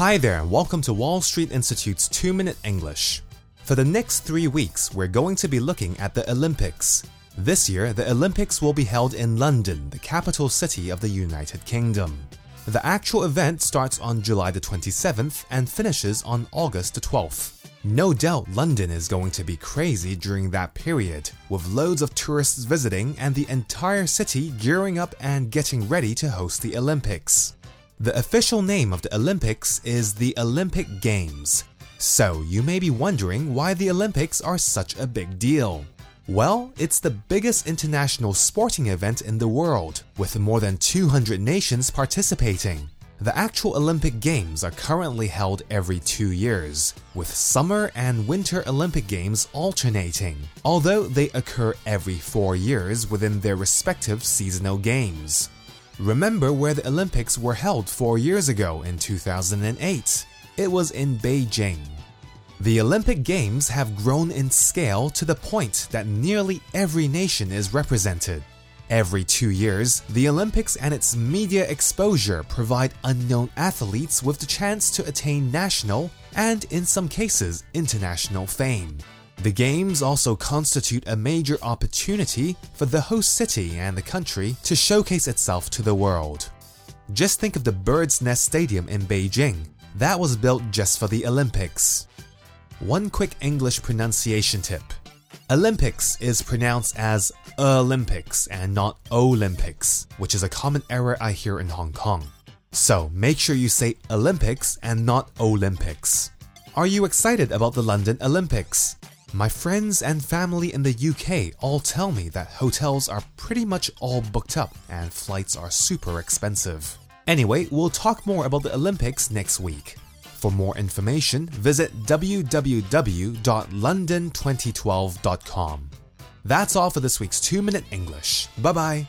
Hi there, and welcome to Wall Street Institute's 2 Minute English. For the next three weeks, we're going to be looking at the Olympics. This year, the Olympics will be held in London, the capital city of the United Kingdom. The actual event starts on July the 27th and finishes on August the 12th. No doubt London is going to be crazy during that period, with loads of tourists visiting and the entire city gearing up and getting ready to host the Olympics. The official name of the Olympics is the Olympic Games. So you may be wondering why the Olympics are such a big deal. Well, it's the biggest international sporting event in the world, with more than 200 nations participating. The actual Olympic Games are currently held every two years, with summer and winter Olympic Games alternating, although they occur every four years within their respective seasonal games. Remember where the Olympics were held four years ago in 2008? It was in Beijing. The Olympic Games have grown in scale to the point that nearly every nation is represented. Every two years, the Olympics and its media exposure provide unknown athletes with the chance to attain national and, in some cases, international fame. The Games also constitute a major opportunity for the host city and the country to showcase itself to the world. Just think of the Bird's Nest Stadium in Beijing. That was built just for the Olympics. One quick English pronunciation tip Olympics is pronounced as Olympics and not Olympics, which is a common error I hear in Hong Kong. So make sure you say Olympics and not Olympics. Are you excited about the London Olympics? My friends and family in the UK all tell me that hotels are pretty much all booked up and flights are super expensive. Anyway, we'll talk more about the Olympics next week. For more information, visit www.london2012.com. That's all for this week's 2 Minute English. Bye bye.